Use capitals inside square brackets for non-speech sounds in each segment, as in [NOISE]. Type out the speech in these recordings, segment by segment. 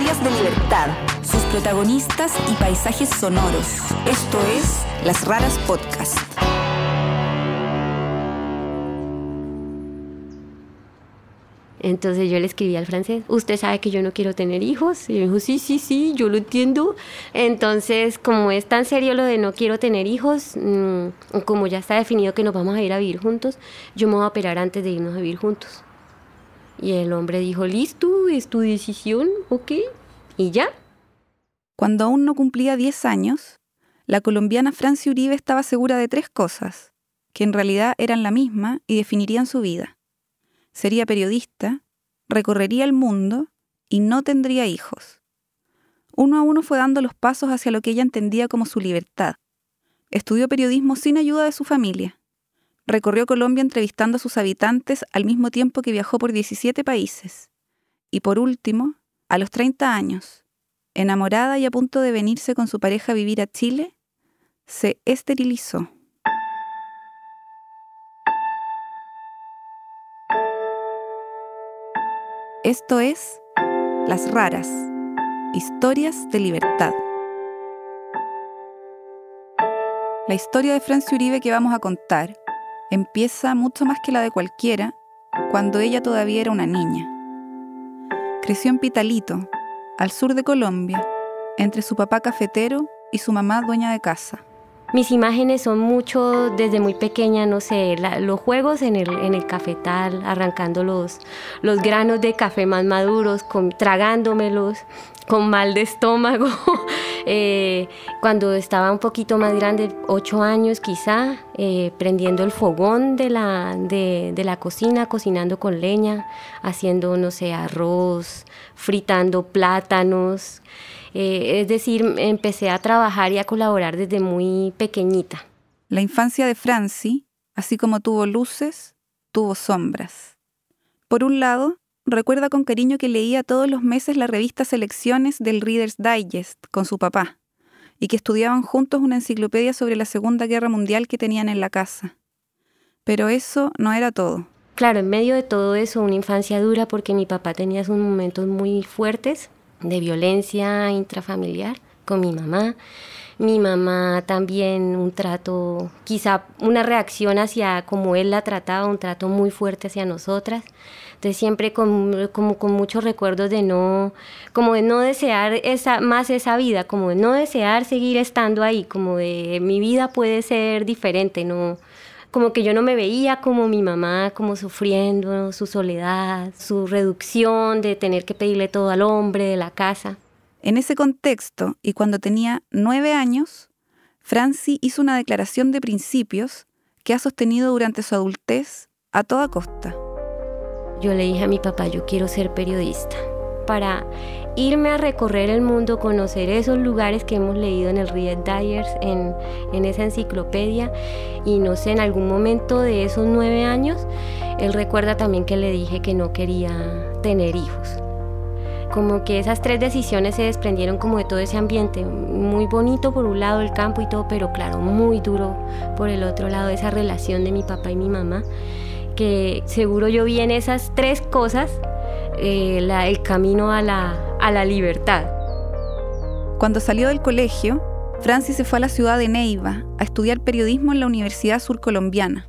historias de libertad, sus protagonistas y paisajes sonoros. Esto es Las Raras Podcast. Entonces yo le escribí al francés, usted sabe que yo no quiero tener hijos. Y me dijo, sí, sí, sí, yo lo entiendo. Entonces, como es tan serio lo de no quiero tener hijos, mm, como ya está definido que nos vamos a ir a vivir juntos, yo me voy a operar antes de irnos a vivir juntos. Y el hombre dijo, listo, es tu decisión, ok. Y ya. Cuando aún no cumplía 10 años, la colombiana Francia Uribe estaba segura de tres cosas, que en realidad eran la misma y definirían su vida sería periodista, recorrería el mundo y no tendría hijos. Uno a uno fue dando los pasos hacia lo que ella entendía como su libertad. Estudió periodismo sin ayuda de su familia. Recorrió Colombia entrevistando a sus habitantes al mismo tiempo que viajó por 17 países. Y por último, a los 30 años, enamorada y a punto de venirse con su pareja a vivir a Chile, se esterilizó. Esto es Las Raras, Historias de Libertad. La historia de Francia Uribe que vamos a contar empieza mucho más que la de cualquiera cuando ella todavía era una niña. Creció en Pitalito, al sur de Colombia, entre su papá cafetero y su mamá dueña de casa. Mis imágenes son mucho desde muy pequeña, no sé, los juegos en el, en el cafetal, arrancando los, los granos de café más maduros, con, tragándomelos, con mal de estómago. [LAUGHS] Eh, cuando estaba un poquito más grande, ocho años quizá, eh, prendiendo el fogón de la, de la cocina, cocinando con leña, haciendo, no sé, arroz, fritando plátanos. Eh, es decir, empecé a trabajar y a colaborar desde muy pequeñita. La infancia de Franci, así como tuvo luces, tuvo sombras. Por un lado, recuerda con cariño que leía todos los meses la revista Selecciones del Reader's Digest con su papá, y que estudiaban juntos una enciclopedia sobre la Segunda Guerra Mundial que tenían en la casa. Pero eso no era todo. Claro, en medio de todo eso, una infancia dura porque mi papá tenía sus momentos muy fuertes de violencia intrafamiliar con mi mamá. Mi mamá también un trato, quizá una reacción hacia como él la trataba, un trato muy fuerte hacia nosotras. Entonces siempre con, como con muchos recuerdos de no, como de no desear esa, más esa vida, como de no desear seguir estando ahí, como de mi vida puede ser diferente, no, como que yo no me veía como mi mamá, como sufriendo su soledad, su reducción de tener que pedirle todo al hombre de la casa. En ese contexto, y cuando tenía nueve años, Franci hizo una declaración de principios que ha sostenido durante su adultez a toda costa. Yo le dije a mi papá, yo quiero ser periodista para irme a recorrer el mundo, conocer esos lugares que hemos leído en el Reader Dyers, en, en esa enciclopedia. Y no sé, en algún momento de esos nueve años, él recuerda también que le dije que no quería tener hijos. Como que esas tres decisiones se desprendieron como de todo ese ambiente, muy bonito por un lado el campo y todo, pero claro, muy duro por el otro lado esa relación de mi papá y mi mamá, que seguro yo vi en esas tres cosas eh, el camino a la, a la libertad. Cuando salió del colegio, Francis se fue a la ciudad de Neiva a estudiar periodismo en la Universidad Surcolombiana.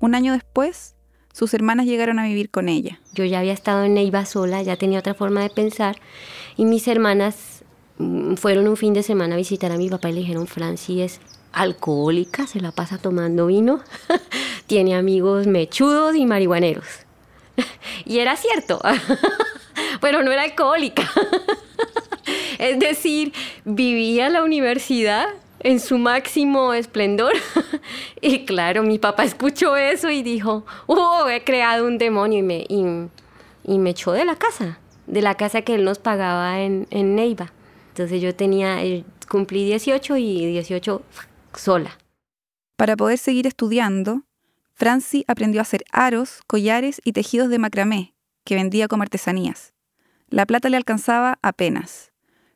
Un año después, sus hermanas llegaron a vivir con ella. Yo ya había estado en Neiva sola, ya tenía otra forma de pensar, y mis hermanas mm, fueron un fin de semana a visitar a mi papá y le dijeron, Francis es alcohólica, se la pasa tomando vino, [LAUGHS] tiene amigos mechudos y marihuaneros. [LAUGHS] y era cierto, [LAUGHS] pero no era alcohólica. [LAUGHS] es decir, vivía la universidad en su máximo esplendor. [LAUGHS] y claro, mi papá escuchó eso y dijo, oh, he creado un demonio y me, y, me echó de la casa, de la casa que él nos pagaba en, en Neiva. Entonces yo tenía, eh, cumplí 18 y 18 sola. Para poder seguir estudiando, Franci aprendió a hacer aros, collares y tejidos de macramé, que vendía como artesanías. La plata le alcanzaba apenas,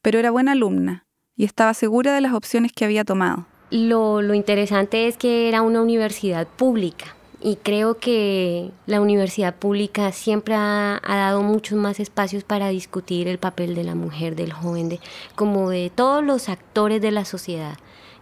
pero era buena alumna y estaba segura de las opciones que había tomado. Lo, interesante es que era una universidad pública. y creo que la universidad pública siempre ha, ha, dado muchos más espacios para discutir el papel de la mujer, del joven, de, como de todos los actores de la sociedad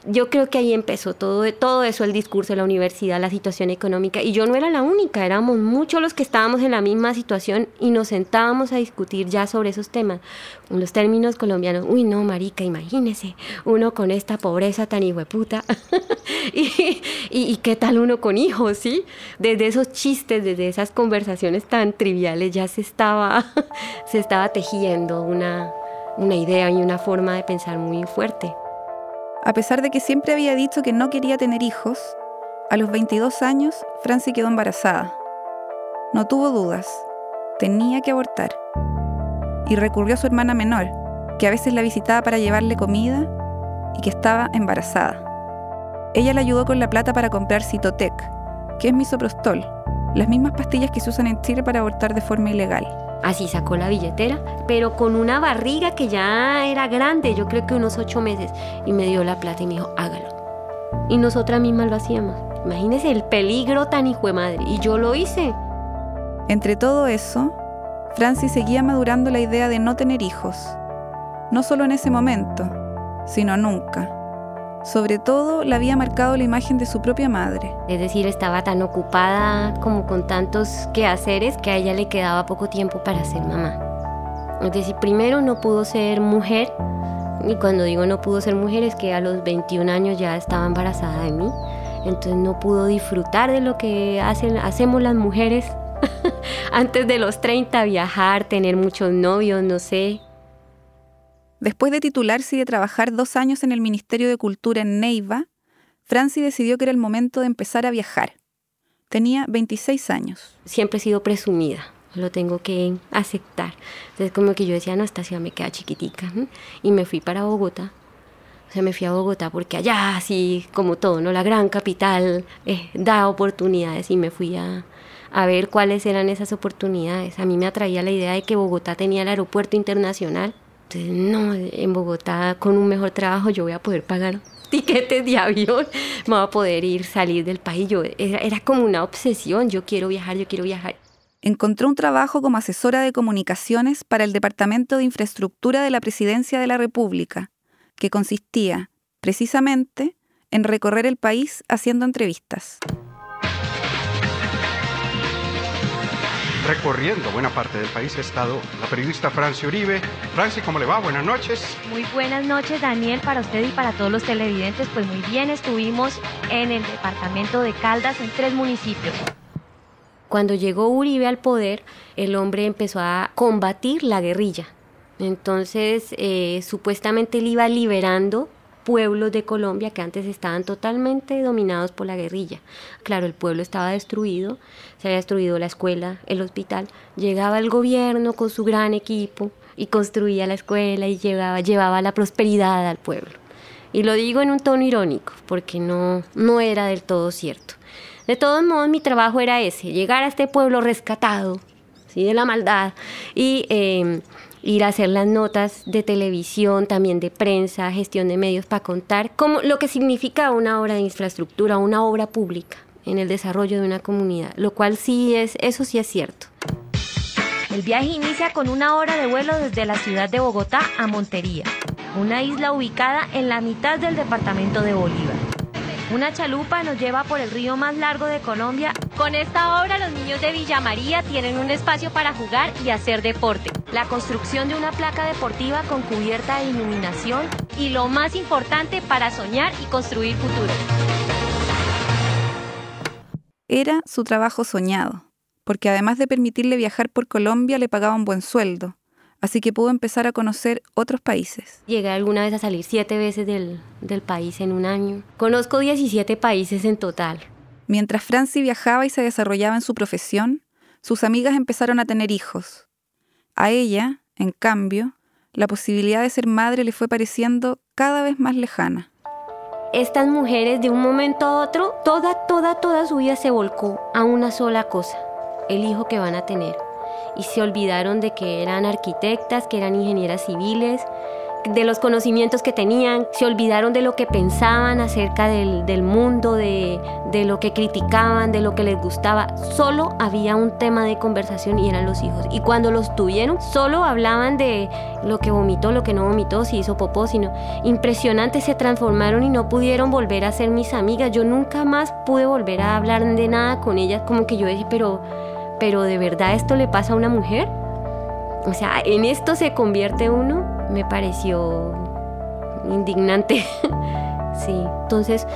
yo creo que ahí empezó todo, todo eso, el discurso de la universidad, la situación económica. Y yo no era la única, éramos muchos los que estábamos en la misma situación y nos sentábamos a discutir ya sobre esos temas. Los términos colombianos, uy, no, marica, imagínese, uno con esta pobreza tan hijueputa. [LAUGHS] y, y, y qué tal uno con hijos, ¿sí? Desde esos chistes, desde esas conversaciones tan triviales, ya se estaba, [LAUGHS] se estaba tejiendo una, una idea y una forma de pensar muy fuerte. A pesar de que siempre había dicho que no quería tener hijos, a los 22 años Franci quedó embarazada. No tuvo dudas, tenía que abortar. Y recurrió a su hermana menor, que a veces la visitaba para llevarle comida y que estaba embarazada. Ella le ayudó con la plata para comprar Citotec, que es misoprostol, las mismas pastillas que se usan en Chile para abortar de forma ilegal. Así sacó la billetera, pero con una barriga que ya era grande, yo creo que unos ocho meses, y me dio la plata y me dijo, hágalo. Y nosotras mismas lo hacíamos. Imagínese el peligro tan hijo de madre. Y yo lo hice. Entre todo eso, Francis seguía madurando la idea de no tener hijos. No solo en ese momento, sino nunca. Sobre todo la había marcado la imagen de su propia madre. Es decir, estaba tan ocupada como con tantos quehaceres que a ella le quedaba poco tiempo para ser mamá. Es decir, primero no pudo ser mujer, y cuando digo no pudo ser mujer es que a los 21 años ya estaba embarazada de mí, entonces no pudo disfrutar de lo que hacen, hacemos las mujeres [LAUGHS] antes de los 30, viajar, tener muchos novios, no sé, Después de titularse y de trabajar dos años en el Ministerio de Cultura en Neiva, Franci decidió que era el momento de empezar a viajar. Tenía 26 años. Siempre he sido presumida, lo tengo que aceptar. Entonces como que yo decía, no, esta ciudad me queda chiquitica. Y me fui para Bogotá. O sea, me fui a Bogotá porque allá, así como todo, ¿no? La gran capital eh, da oportunidades y me fui a, a ver cuáles eran esas oportunidades. A mí me atraía la idea de que Bogotá tenía el aeropuerto internacional entonces, no, en Bogotá con un mejor trabajo yo voy a poder pagar [LAUGHS] tiquetes de avión, me voy a poder ir, salir del país. Yo, era, era como una obsesión, yo quiero viajar, yo quiero viajar. Encontró un trabajo como asesora de comunicaciones para el Departamento de Infraestructura de la Presidencia de la República, que consistía, precisamente, en recorrer el país haciendo entrevistas. Recorriendo buena parte del país ha estado la periodista Francia Uribe. Francia, ¿cómo le va? Buenas noches. Muy buenas noches, Daniel, para usted y para todos los televidentes. Pues muy bien, estuvimos en el departamento de Caldas, en tres municipios. Cuando llegó Uribe al poder, el hombre empezó a combatir la guerrilla. Entonces, eh, supuestamente él iba liberando pueblos de Colombia que antes estaban totalmente dominados por la guerrilla. Claro, el pueblo estaba destruido, se había destruido la escuela, el hospital. Llegaba el gobierno con su gran equipo y construía la escuela y llevaba, llevaba la prosperidad al pueblo. Y lo digo en un tono irónico, porque no, no era del todo cierto. De todos modos, mi trabajo era ese, llegar a este pueblo rescatado, ¿sí? de la maldad, y eh, ir a hacer las notas de televisión, también de prensa, gestión de medios para contar cómo, lo que significa una obra de infraestructura, una obra pública en el desarrollo de una comunidad, lo cual sí es, eso sí es cierto. El viaje inicia con una hora de vuelo desde la ciudad de Bogotá a Montería, una isla ubicada en la mitad del departamento de Bolívar. Una chalupa nos lleva por el río más largo de Colombia. Con esta obra los niños de Villa María tienen un espacio para jugar y hacer deporte. La construcción de una placa deportiva con cubierta de iluminación y lo más importante para soñar y construir futuro. Era su trabajo soñado, porque además de permitirle viajar por Colombia le pagaban buen sueldo, así que pudo empezar a conocer otros países. Llegué alguna vez a salir siete veces del, del país en un año. Conozco 17 países en total. Mientras Franci viajaba y se desarrollaba en su profesión, sus amigas empezaron a tener hijos. A ella, en cambio, la posibilidad de ser madre le fue pareciendo cada vez más lejana. Estas mujeres de un momento a otro, toda, toda, toda su vida se volcó a una sola cosa, el hijo que van a tener. Y se olvidaron de que eran arquitectas, que eran ingenieras civiles, de los conocimientos que tenían, se olvidaron de lo que pensaban acerca del, mundo, de, de lo que criticaban, de lo que les gustaba. Solo había un tema de conversación y eran los hijos. Y cuando los tuvieron, solo hablaban de lo que vomitó, lo que no vomitó, si hizo popó, sino impresionante, se transformaron y no pudieron volver a ser mis amigas. Yo nunca más pude volver a hablar de nada con ellas, como que yo dije, pero, pero de verdad esto le pasa a una mujer. O sea, en esto se convierte uno, me pareció indignante. [LAUGHS] sí, entonces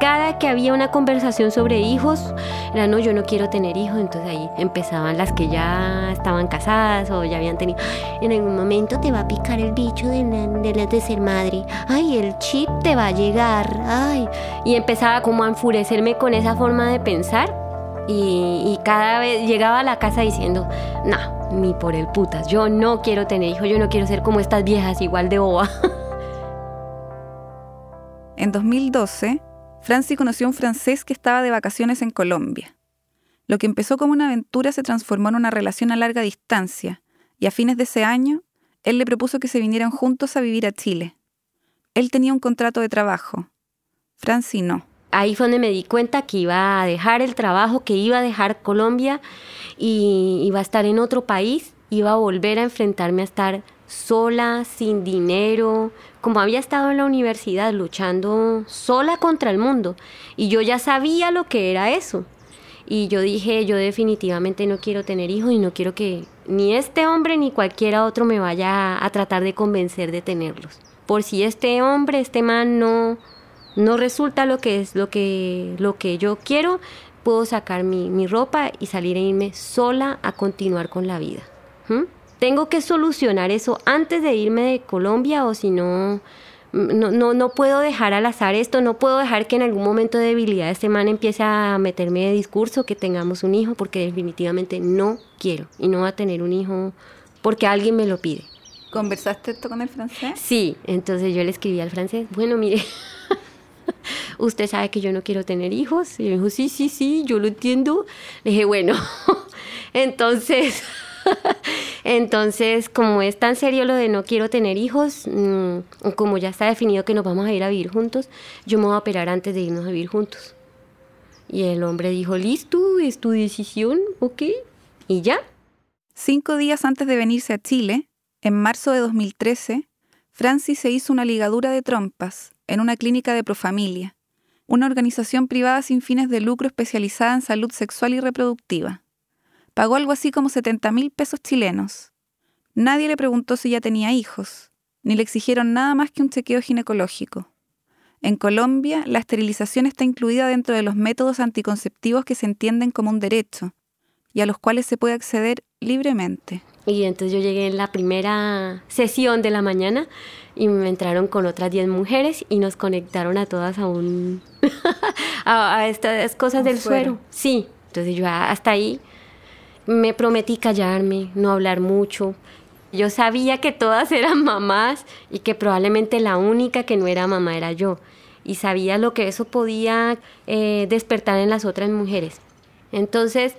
cada que había una conversación sobre hijos, era no, yo no quiero tener hijos, entonces ahí empezaban las que ya estaban casadas o ya habían tenido. En algún momento te va a picar el bicho de, de, ser madre, ay, el chip te va a llegar, ay. Y empezaba como a enfurecerme con esa forma de pensar y, cada vez llegaba a la casa diciendo, no, ni por el putas. Yo no quiero tener hijos, yo no quiero ser como estas viejas igual de boba. [LAUGHS] En 2012, Franci conoció a un francés que estaba de vacaciones en Colombia. Lo que empezó como una aventura se transformó en una relación a larga distancia, y a fines de ese año, él le propuso que se vinieran juntos a vivir a Chile. Él tenía un contrato de trabajo. Franci no ahí fue donde me di cuenta que iba a dejar el trabajo, que iba a dejar Colombia y iba a estar en otro país, iba a volver a enfrentarme a estar sola, sin dinero, como había estado en la universidad luchando sola contra el mundo y yo ya sabía lo que era eso. Y yo dije, yo definitivamente no quiero tener hijos y no quiero que ni este hombre ni cualquiera otro me vaya a, tratar de convencer de tenerlos. Por si este hombre, este man no, no resulta lo que es lo que, lo que yo quiero, puedo sacar mi, ropa y salir e irme sola a continuar con la vida. Tengo que solucionar eso antes de irme de Colombia o si no, no, no, puedo dejar al azar esto, no puedo dejar que en algún momento de debilidad este man empiece a meterme de discurso que tengamos un hijo porque definitivamente no quiero y no va a tener un hijo porque alguien me lo pide. ¿Conversaste esto con el francés? Sí, entonces yo le escribí al francés, bueno, mire, usted sabe que yo no quiero tener hijos. Y me dijo, sí, sí, sí, yo lo entiendo. Le dije, bueno, [LAUGHS] entonces, [LAUGHS] entonces, como es tan serio lo de no quiero tener hijos, mm, como ya está definido que nos vamos a ir a vivir juntos, yo me voy a operar antes de irnos a vivir juntos. Y el hombre dijo, listo, es tu decisión, ok, y ya. Cinco días antes de venirse a Chile, en marzo de 2013, Francis se hizo una ligadura de trompas en una clínica de Profamilia, una organización privada sin fines de lucro especializada en salud sexual y reproductiva. Pagó algo así como 70 mil pesos chilenos. Nadie le preguntó si ya tenía hijos, ni le exigieron nada más que un chequeo ginecológico. En Colombia, la esterilización está incluida dentro de los métodos anticonceptivos que se entienden como un derecho y a los cuales se puede acceder libremente. Y entonces yo llegué en la primera sesión de la mañana y me entraron con otras 10 mujeres y nos conectaron a todas a un [LAUGHS] a, estas cosas del suero. Sí, entonces yo hasta ahí me prometí callarme, no hablar mucho. Yo sabía que todas eran mamás y que probablemente la única que no era mamá era yo. Y sabía lo que eso podía eh, despertar en las otras mujeres. Entonces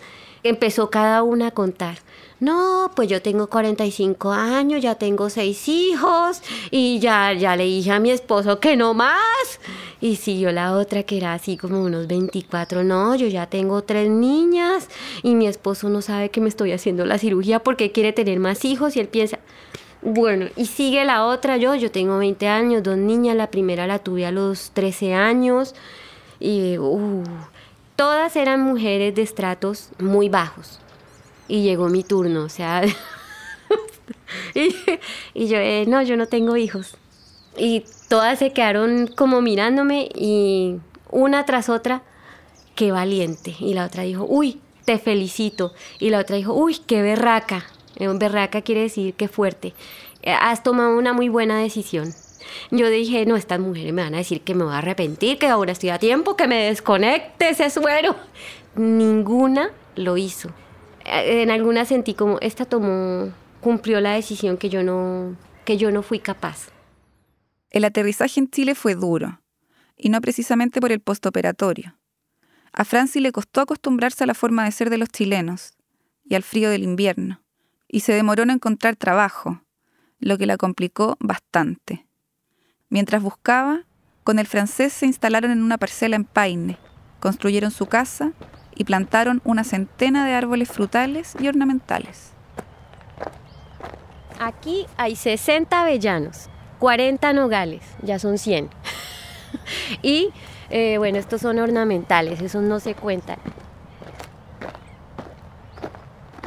empezó cada una a contar no, pues yo tengo 45 años, ya tengo seis hijos y ya, ya le dije a mi esposo que no más. Y siguió la otra que era así como unos 24, no, yo ya tengo tres niñas y mi esposo no sabe que me estoy haciendo la cirugía porque quiere tener más hijos y él piensa, bueno, y sigue la otra, yo, yo tengo 20 años, dos niñas, la primera la tuve a los 13 años y uh, todas eran mujeres de estratos muy bajos y llegó mi turno, o sea, [LAUGHS] y, yo, eh, no, yo no tengo hijos. Y todas se quedaron como mirándome y una tras otra, qué valiente. Y la otra dijo, uy, te felicito. Y la otra dijo, uy, qué berraca. Eh, berraca quiere decir qué fuerte. Eh, has tomado una muy buena decisión. Yo dije, no, estas mujeres me van a decir que me voy a arrepentir, que ahora estoy a tiempo, que me desconecte ese suero. Ninguna lo hizo. Eh, en alguna sentí como esta tomó, cumplió la decisión que yo no, que yo no fui capaz. El aterrizaje en Chile fue duro, y no precisamente por el postoperatorio. A Franci le costó acostumbrarse a la forma de ser de los chilenos y al frío del invierno, y se demoró en encontrar trabajo. lo que la complicó bastante. Mientras buscaba, con el francés se instalaron en una parcela en Paine, construyeron su casa y plantaron una centena de árboles frutales y ornamentales. Aquí hay 60 avellanos, 40 nogales, ya son 100. [LAUGHS] y eh, bueno, estos son ornamentales, esos no se cuentan.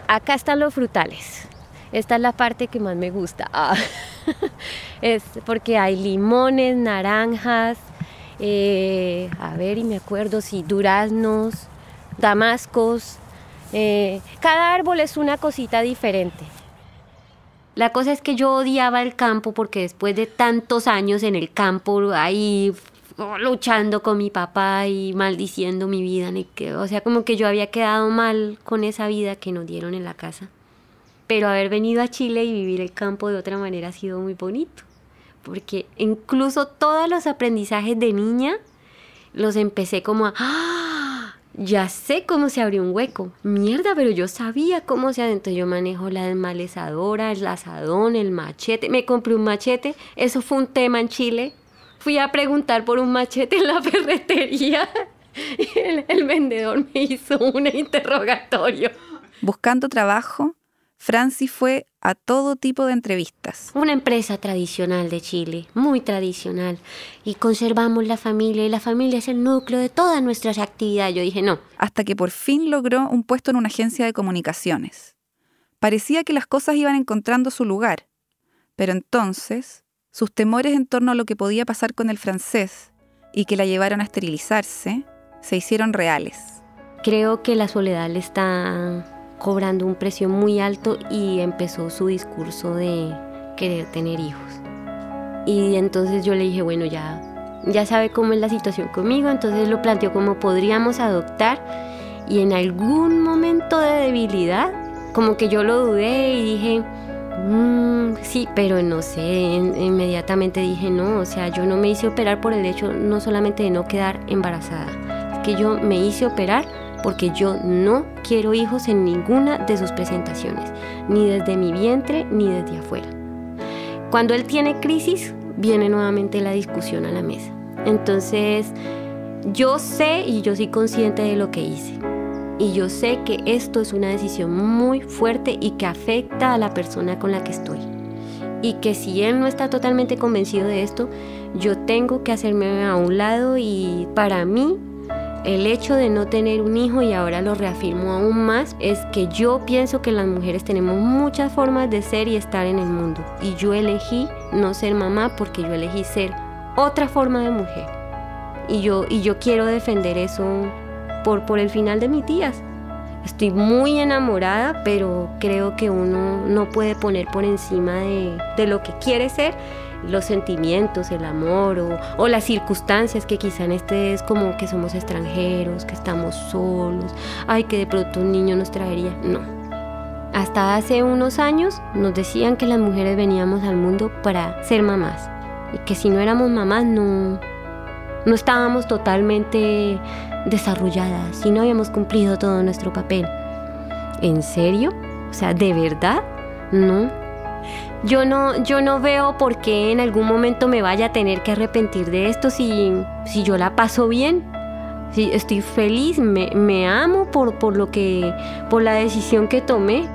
Acá están los frutales. Esta es la parte que más me gusta. Ah, [LAUGHS] es porque hay limones, naranjas, eh, a ver, y me acuerdo, sí, duraznos, damascos. Eh, cada árbol es una cosita diferente. La cosa es que yo odiaba el campo porque después de tantos años en el campo, ahí luchando con mi papá y maldiciendo mi vida, o sea, como que yo había quedado mal con esa vida que nos dieron en la casa. Pero haber venido a Chile y vivir el campo de otra manera ha sido muy bonito, porque incluso todos los aprendizajes de niña los empecé como a, ¡Ah! ya sé cómo se abrió un hueco. Mierda, pero yo sabía cómo se adentro. Yo manejo la desmalezadora, el lazadón, el machete. Me compré un machete. Eso fue un tema en Chile. Fui a preguntar por un machete en la [LAUGHS] ferretería. Y el, el vendedor me hizo un interrogatorio. Buscando trabajo, Francis fue a todo tipo de entrevistas. Una empresa tradicional de Chile, muy tradicional. Y conservamos la familia y la familia es el núcleo de todas nuestras actividades. Yo dije no. Hasta que por fin logró un puesto en una agencia de comunicaciones. Parecía que las cosas iban encontrando su lugar. Pero entonces, sus temores en torno a lo que podía pasar con el francés y que la llevaron a esterilizarse, se hicieron reales. Creo que la soledad le está cobrando un precio muy alto y empezó su discurso de querer tener hijos. Y entonces yo le dije, bueno, ya, ya sabe cómo es la situación conmigo, entonces lo planteó como podríamos adoptar y en algún momento de debilidad, como que yo lo dudé y dije, mm, sí, pero no sé, inmediatamente dije no, o sea, yo no me hice operar por el hecho no solamente de no quedar embarazada, es que yo me hice operar porque yo no quiero hijos en ninguna de sus presentaciones, ni desde mi vientre ni desde afuera. Cuando él tiene crisis, viene nuevamente la discusión a la mesa. Entonces, yo sé y yo soy consciente de lo que hice. Y yo sé que esto es una decisión muy fuerte y que afecta a la persona con la que estoy. Y que si él no está totalmente convencido de esto, yo tengo que hacerme a un lado y para mí el hecho de no tener un hijo, y ahora lo reafirmo aún más, es que yo pienso que las mujeres tenemos muchas formas de ser y estar en el mundo. Y yo elegí no ser mamá porque yo elegí ser otra forma de mujer. Y yo, y yo quiero defender eso por, por el final de mis días. Estoy muy enamorada, pero creo que uno no puede poner por encima de, de lo que quiere ser los sentimientos, el amor o, las circunstancias que quizá en este es como que somos extranjeros, que estamos solos, ay, que de pronto un niño nos traería. No. Hasta hace unos años nos decían que las mujeres veníamos al mundo para ser mamás y que si no éramos mamás no, no estábamos totalmente desarrolladas, si no habíamos cumplido todo nuestro papel. ¿En serio? O sea, ¿de verdad? No, yo no, yo no veo por qué en algún momento me vaya a tener que arrepentir de esto si, si yo la paso bien. Si estoy feliz, me, me amo por, por lo que, por la decisión que tomé.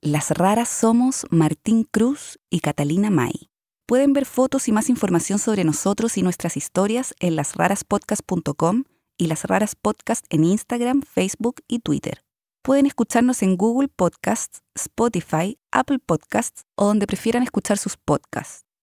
Las raras somos Martín Cruz y Catalina May. Pueden ver fotos y más información sobre nosotros y nuestras historias en lasraraspodcast.com y Las Raras Podcast en Instagram, Facebook y Twitter. Pueden escucharnos en Google Podcasts, Spotify, Apple Podcasts o donde prefieran escuchar sus podcasts.